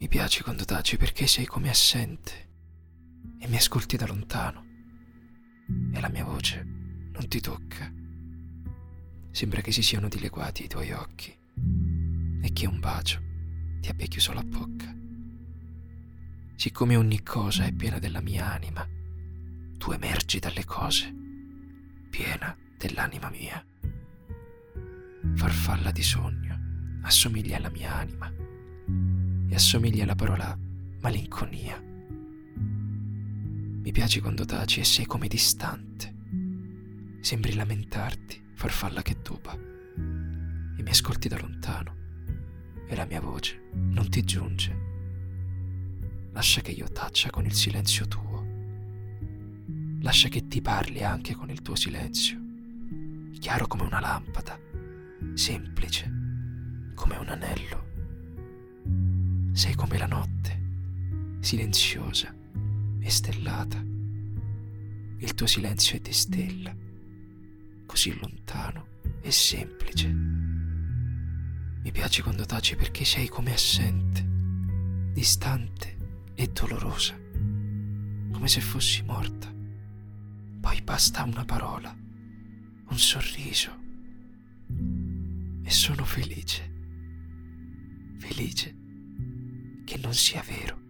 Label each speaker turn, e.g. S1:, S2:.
S1: Mi piaci quando taci perché sei come assente e mi ascolti da lontano e la mia voce non ti tocca. Sembra che si siano dileguati i tuoi occhi e che un bacio ti abbia chiuso la bocca. Siccome ogni cosa è piena della mia anima, tu emergi dalle cose, piena dell'anima mia. Farfalla di sogno, assomiglia alla mia anima e assomiglia alla parola malinconia. Mi piaci quando taci e sei come distante. Sembri lamentarti, farfalla che tuba, e mi ascolti da lontano e la mia voce non ti giunge. Lascia che io taccia con il silenzio tuo. Lascia che ti parli anche con il tuo silenzio, chiaro come una lampada, semplice come un anello. Sei come la notte, silenziosa e stellata. Il tuo silenzio è di stella, così lontano e semplice. Mi piace quando taci perché sei come assente, distante e dolorosa, come se fossi morta. Poi basta una parola, un sorriso e sono felice, felice non sia vero.